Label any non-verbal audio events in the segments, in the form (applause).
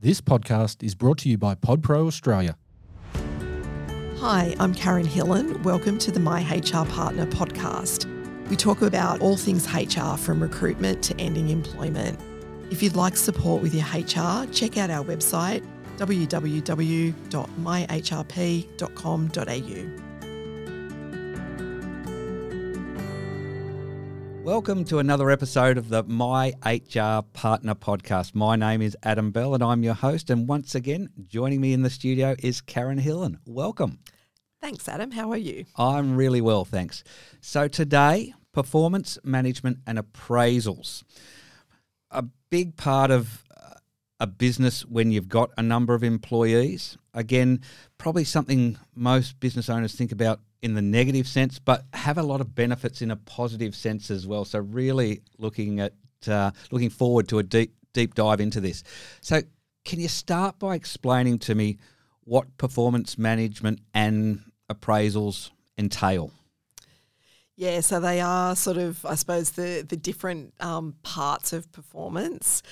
This podcast is brought to you by PodPro Australia. Hi, I'm Karen Hillen. Welcome to the My HR Partner podcast. We talk about all things HR from recruitment to ending employment. If you'd like support with your HR, check out our website www.myhrp.com.au. Welcome to another episode of the My HR Partner podcast. My name is Adam Bell and I'm your host. And once again, joining me in the studio is Karen Hillen. Welcome. Thanks, Adam. How are you? I'm really well, thanks. So, today, performance management and appraisals. A big part of uh, a business when you've got a number of employees. Again, probably something most business owners think about in the negative sense, but have a lot of benefits in a positive sense as well. So really looking at uh, looking forward to a deep deep dive into this. So can you start by explaining to me what performance management and appraisals entail? Yeah, so they are sort of, I suppose, the the different um, parts of performance.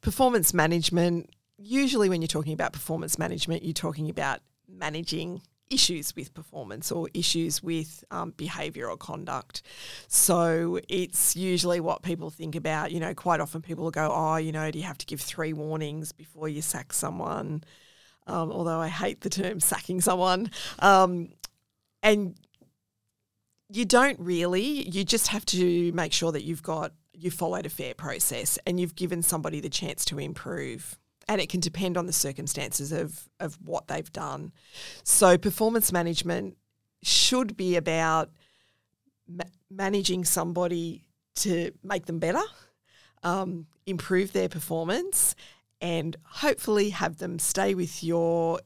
Performance management. Usually, when you're talking about performance management, you're talking about managing issues with performance or issues with um, behaviour or conduct. So it's usually what people think about. You know, quite often people will go, oh, you know, do you have to give three warnings before you sack someone? Um, although I hate the term sacking someone. Um, and you don't really, you just have to make sure that you've got, you followed a fair process and you've given somebody the chance to improve and it can depend on the circumstances of, of what they've done. So, performance management should be about ma- managing somebody to make them better, um, improve their performance, and hopefully have them stay with your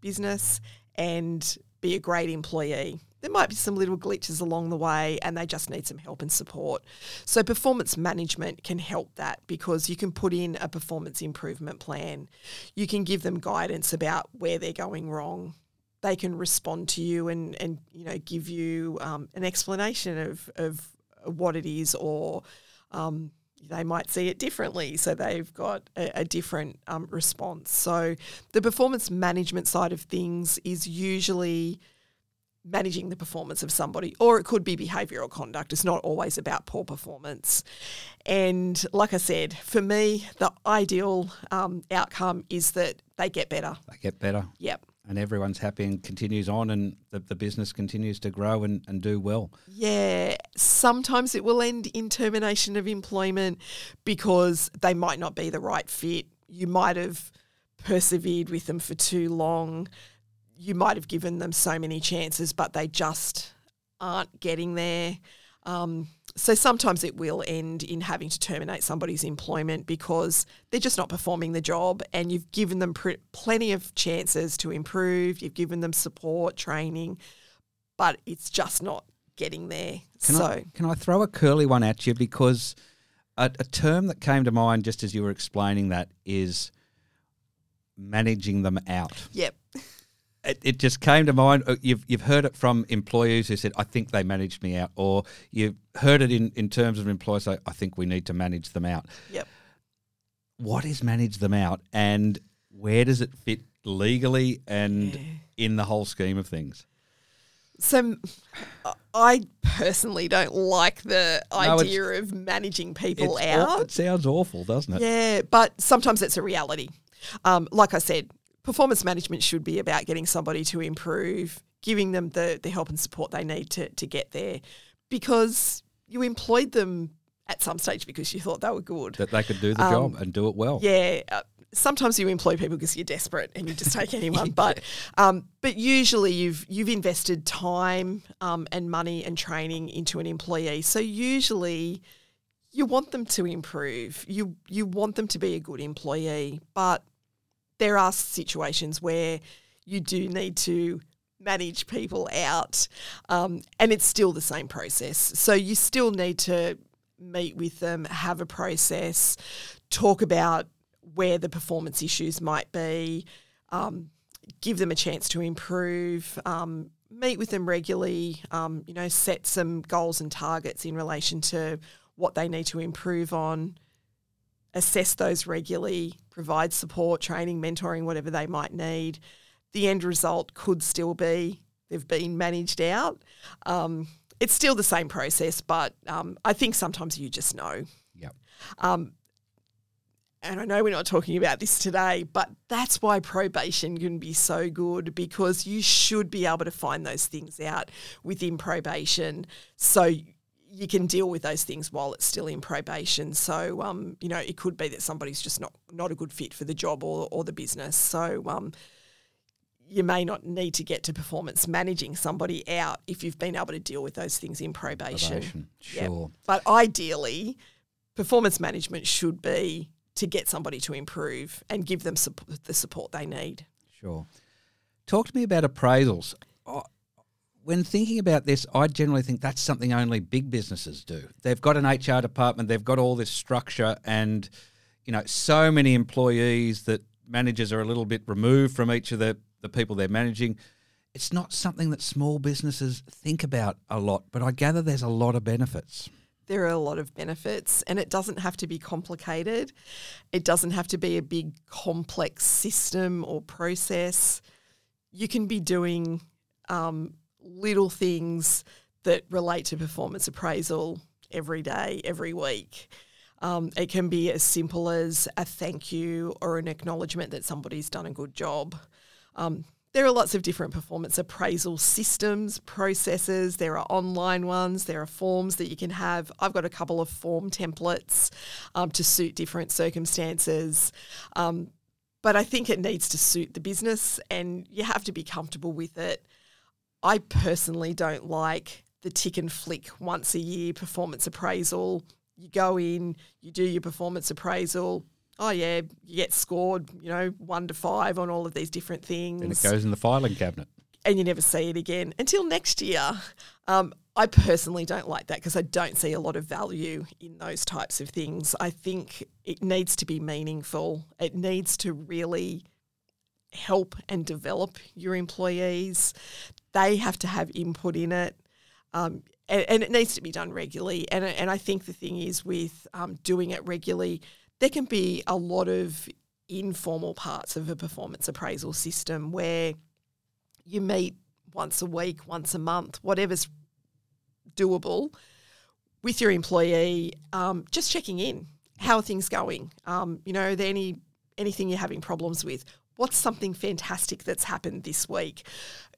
business and be a great employee there might be some little glitches along the way and they just need some help and support. So, performance management can help that because you can put in a performance improvement plan. You can give them guidance about where they're going wrong. They can respond to you and, and you know give you um, an explanation of, of what it is or um, they might see it differently. So they've got a, a different um, response. So the performance management side of things is usually managing the performance of somebody, or it could be behavioural conduct. It's not always about poor performance. And like I said, for me, the ideal um, outcome is that they get better. They get better. Yep. And everyone's happy and continues on, and the, the business continues to grow and, and do well. Yeah. Sometimes it will end in termination of employment because they might not be the right fit. You might have persevered with them for too long you might have given them so many chances, but they just aren't getting there. Um, so sometimes it will end in having to terminate somebody's employment because they're just not performing the job, and you've given them pr- plenty of chances to improve. You've given them support, training, but it's just not getting there. Can so I, can I throw a curly one at you because a, a term that came to mind just as you were explaining that is managing them out. Yep it, it, just came to mind. Uh, you've you've heard it from employees who said, "I think they managed me out," or you've heard it in, in terms of employees say, "I think we need to manage them out." Yep. What is manage them out, and where does it fit legally and yeah. in the whole scheme of things? So, I personally don't like the no, idea of managing people out. it sounds awful, doesn't it? Yeah, but sometimes it's a reality. Um, like I said, performance management should be about getting somebody to improve, giving them the, the help and support they need to, to get there because you employed them at some stage because you thought they were good. That they could do the um, job and do it well. Yeah. Uh, sometimes you employ people because you're desperate and you just take (laughs) anyone, but um, but usually you've you've invested time um, and money and training into an employee. So usually you want them to improve. You you want them to be a good employee, but there are situations where you do need to manage people out, um, and it's still the same process. So you still need to meet with them, have a process, talk about where the performance issues might be, um, give them a chance to improve. Um, meet with them regularly, um, you know, set some goals and targets in relation to what they need to improve on assess those regularly, provide support, training, mentoring, whatever they might need. The end result could still be they've been managed out. Um, it's still the same process, but um, I think sometimes you just know. Yep. Um, and I know we're not talking about this today, but that's why probation can be so good because you should be able to find those things out within probation. So you can deal with those things while it's still in probation. So, um, you know, it could be that somebody's just not, not a good fit for the job or, or the business. So, um, you may not need to get to performance managing somebody out if you've been able to deal with those things in probation. Probation. Sure. But ideally, performance management should be to get somebody to improve and give them sup- the support they need. Sure. Talk to me about appraisals. I- When thinking about this, I generally think that's something only big businesses do. They've got an HR department, they've got all this structure, and you know, so many employees that managers are a little bit removed from each of the, the people they're managing. It's not something that small businesses think about a lot, but I gather there's a lot of benefits. There are a lot of benefits, and it doesn't have to be complicated. It doesn't have to be a big, complex system or process. You can be doing um, little things that relate to performance appraisal every day, every week. Um, it can be as simple as a thank you or an acknowledgement that somebody's done a good job. Um, there are lots of different performance appraisal systems, processes. There are online ones, there are forms that you can have. I've got a couple of form templates um, to suit different circumstances. Um, but I think it needs to suit the business and you have to be comfortable with it. I personally don't like the tick and flick once a year performance appraisal. You go in, you do your performance appraisal. Oh yeah, you get scored, you know, one to five on all of these different things And it goes in the filing cabinet. and you never see it again until next year. Um, I personally don't like that because I don't see a lot of value in those types of things. I think it needs to be meaningful. It needs to really help and develop your employees. They have to have input in it. Um, and, and it needs to be done regularly. And, and I think the thing is with um, doing it regularly, there can be a lot of informal parts of a performance appraisal system where you meet once a week, once a month, whatever's doable with your employee, um, just checking in. How are things going? Um, you know, are there any anything you're having problems with? What's something fantastic that's happened this week?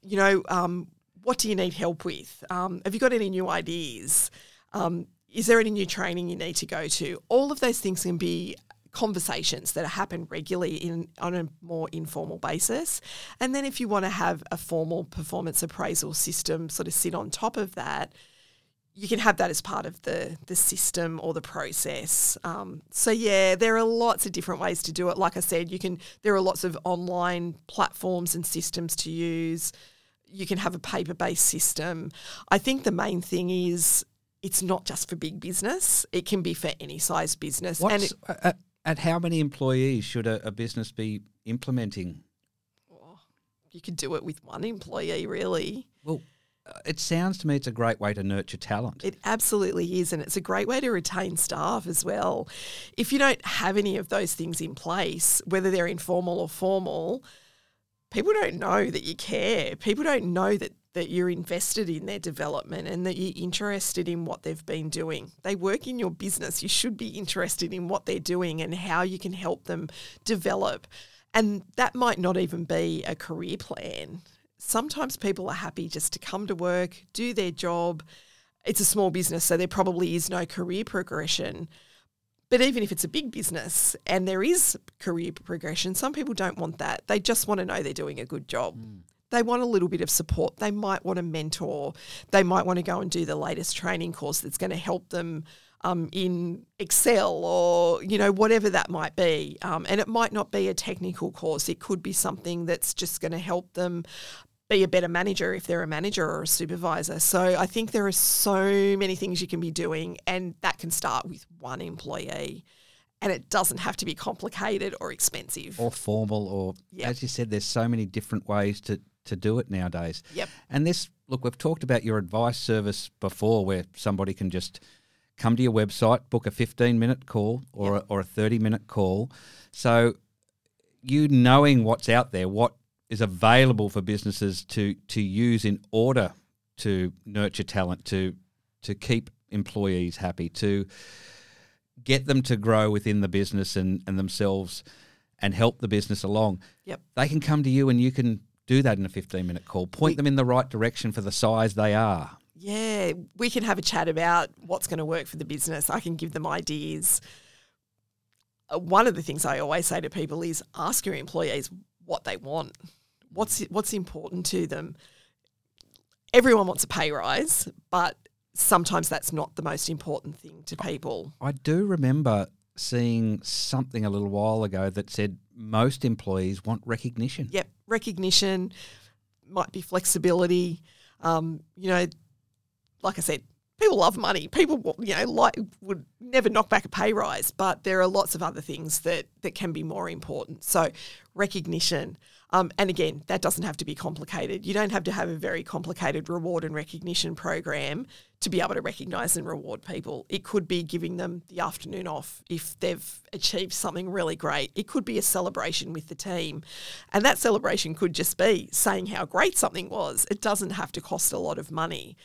You know, um, what do you need help with? Um, have you got any new ideas? Um, is there any new training you need to go to? All of those things can be conversations that happen regularly in on a more informal basis. And then if you want to have a formal performance appraisal system sort of sit on top of that, you can have that as part of the the system or the process. Um, so yeah, there are lots of different ways to do it. Like I said, you can there are lots of online platforms and systems to use. You can have a paper based system. I think the main thing is it's not just for big business. It can be for any size business. and it, at, at how many employees should a, a business be implementing? you could do it with one employee, really. Well, it sounds to me it's a great way to nurture talent. It absolutely is. And it's a great way to retain staff as well. If you don't have any of those things in place, whether they're informal or formal, people don't know that you care. People don't know that, that you're invested in their development and that you're interested in what they've been doing. They work in your business. You should be interested in what they're doing and how you can help them develop. And that might not even be a career plan. Sometimes people are happy just to come to work, do their job. It's a small business, so there probably is no career progression. But even if it's a big business and there is career progression, some people don't want that. They just want to know they're doing a good job. They want a little bit of support. They might want a mentor. They might want to go and do the latest training course that's going to help them um, in Excel or you know whatever that might be. Um, and it might not be a technical course. It could be something that's just going to help them be a better manager if they're a manager or a supervisor. So I think there are so many things you can be doing, and that can start with one employee. And it doesn't have to be complicated or expensive. or formal or Yep. as you said there's so many different ways to to do it nowadays Yep. and this look we've talked about your advice service before where somebody can just come to your website, book a 15 minute call or, a, or a 30 minute call. So, you knowing what's out there, what is available for businesses to, to use in order to nurture talent, to, to keep employees happy, to get them to grow within the business and, and themselves and help the business along. Yep. They can come to you and you can do that in a 15 minute call. Point We- them in the right direction for the size they are. Yeah, we can have a chat about what's going to work for the business. I can give them ideas. Uh, One of the things I always say to people is ask your employees what they want. What's what's important to them? Everyone wants a pay rise, but sometimes that's not the most important thing to people. I do remember seeing something a little while ago that said most employees want recognition. Yep, recognition might be flexibility. Um, you know, like I said, people love money. People, you know, like would never knock back a pay rise, but there are lots of other things that that can be more important. So, recognition. Um, and again, that doesn't have to be complicated. You don't have to have a very complicated reward and recognition program to be able to recognise and reward people. It could be giving them the afternoon off if they've achieved something really great. It could be a celebration with the team. And that celebration could just be saying how great something was. It doesn't have to cost a lot of money.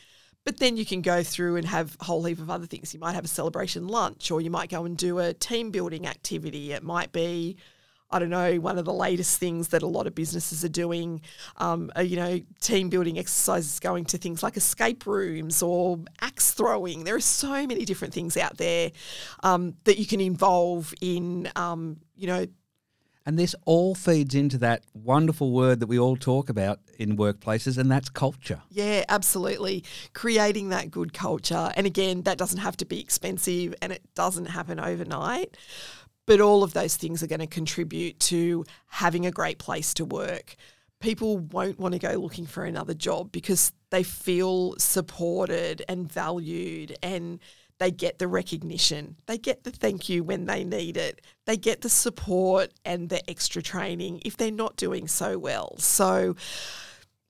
But then you can go through and have a whole heap of other things. You might have a celebration lunch, or you might go and do a team building activity. It might be, I don't know, one of the latest things that a lot of businesses are doing. Um, are, you know, team building exercises going to things like escape rooms or axe throwing. There are so many different things out there um, that you can involve in, um, you know, And this all feeds into that wonderful word that we all talk about in workplaces, and that's culture. Yeah, absolutely. Creating that good culture. And again, that doesn't have to be expensive and it doesn't happen overnight. But all of those things are going to contribute to having a great place to work. People won't want to go looking for another job because they feel supported and valued and they get the recognition. They get the thank you when they need it. They get the support and the extra training if they're not doing so well. So,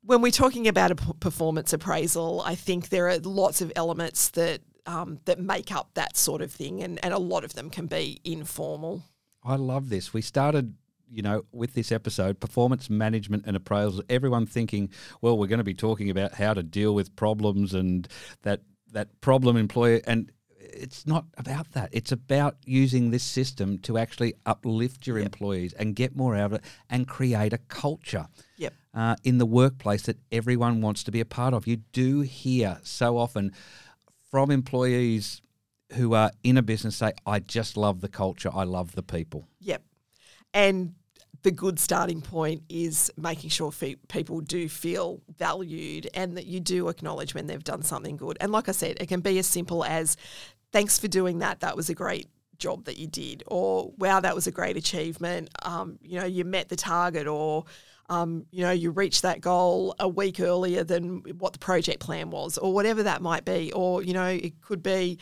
when we're talking about a performance appraisal, I think there are lots of elements that um, that make up that sort of thing, and, and a lot of them can be informal. I love this. We started, you know, with this episode, performance management and appraisals. Everyone thinking, well, we're going to be talking about how to deal with problems and that that problem employer and it's not about that. It's about using this system to actually uplift your employees and get more out of it and create a culture Yep. uh, in the workplace that everyone wants to be a part of. You do hear so often from employees who are in a business say, I just love the culture, I love the people. Yep. And the good starting point is making sure fe- people do feel valued and that you do acknowledge when they've done something good. And like I said, it can be as simple as thanks for doing that. That was a great job that you did, or wow, that was a great achievement. Um, you know, you met the target, or um, you know, you reached that goal a week earlier than what the project plan was, or whatever that might be. Or you know, it could be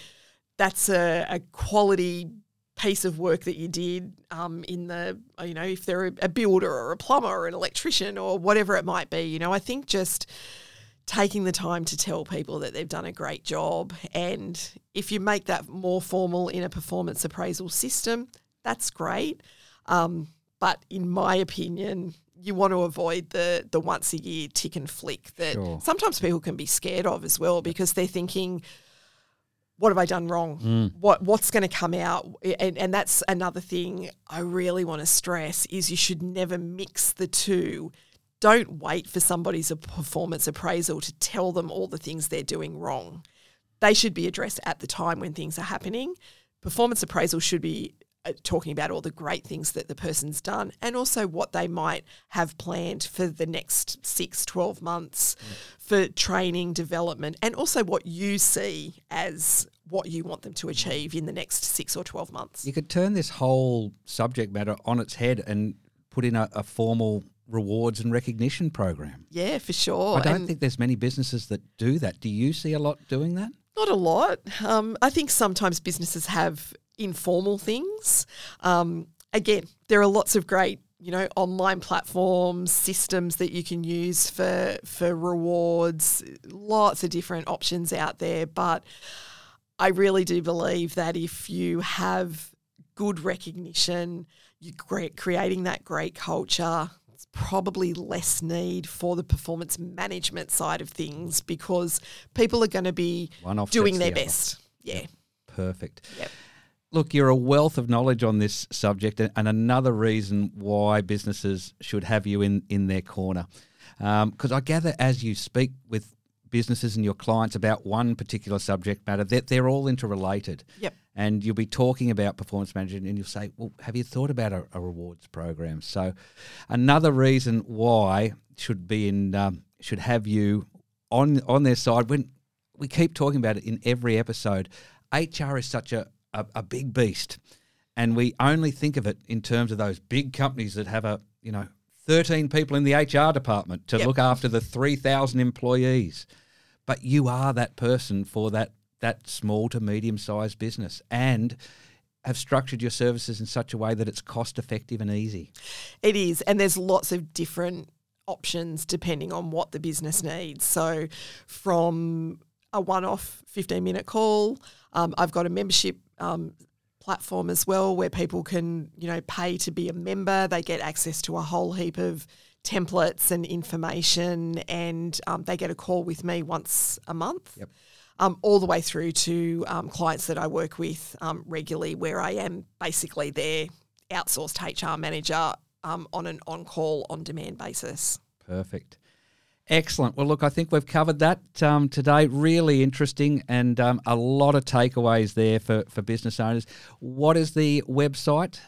that's a, a quality piece of work that you did um, in the you know if they're a, a builder or a plumber or an electrician or whatever it might be you know i think just taking the time to tell people that they've done a great job and if you make that more formal in a performance appraisal system that's great um, but in my opinion you want to avoid the the once a year tick and flick that Sure. sometimes people can be scared of as well because they're thinking what have I done wrong? What what's going to come out? And, and that's another thing I really want to stress is you should never mix the two. Don't wait for somebody's a performance appraisal to tell them all the things they're doing wrong. They should be addressed at the time when things are happening. Performance appraisal should be uh, talking about all the great things that the person's done and also what they might have planned for the next six, 12 months for training, development, and also what you see as what you want them to achieve in the next six or 12 months. You could turn this whole subject matter on its head and put in a, a formal rewards and recognition program. Yeah, for sure. I don't And- think there's many businesses that do that. Do you see a lot doing that? Not a lot. Um, I think sometimes businesses have informal things. Um, again, there are lots of great, you know, online platforms, systems that you can use for for rewards. Lots of different options out there, but I really do believe that if you have good recognition, you're creating that great culture, probably less need for the performance management side of things because people are going to be doing the their other. best. Yeah. Perfect. Yep. Look, you're a wealth of knowledge on this subject, and another reason why businesses should have you in, in their corner. Um, because I gather as you speak with businesses and your clients about one particular subject matter, that they're all interrelated. Yep. And you'll be talking about performance management, and you'll say, "Well, have you thought about a, a rewards program?" So, another reason why should be in um, should have you on on their side when we keep talking about it in every episode. HR is such a, a, a big beast, and we only think of it in terms of those big companies that have a you know thirteen people in the HR department to Yep. look after the three thousand employees. But you are that person for that that small to medium sized business, and have structured your services in such a way that it's cost effective and easy. It is, and there's lots of different options depending on what the business needs. So, from a one-off 15-minute call, um, I've got a membership um, platform as well where people can, you know, pay to be a member. They get access to a whole heap of templates and information, and um, they get a call with me once a month. Yep. Um, all the way through to um, clients that I work with um, regularly, where I am basically their outsourced HR manager um, on an on call, on demand basis. Perfect. Excellent. Well, look, I think we've covered that um, today. Really interesting and um, a lot of takeaways there for, for business owners. What is the website?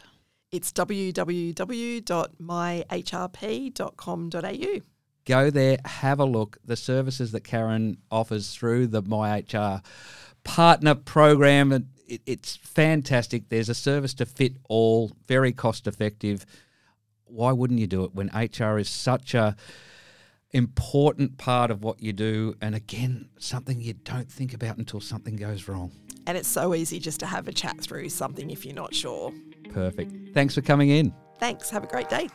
It's www.myhrp.com.au. Go there, have a look. The services that Karen offers through the MyHR partner program, it, it's fantastic. There's a service to fit all, very cost effective. Why wouldn't you do it when HR is such a important part of what you do and again something you don't think about until something goes wrong And it's so easy just to have a chat through something if you're not sure. perfect thanks for coming in Thanks. Have a great day.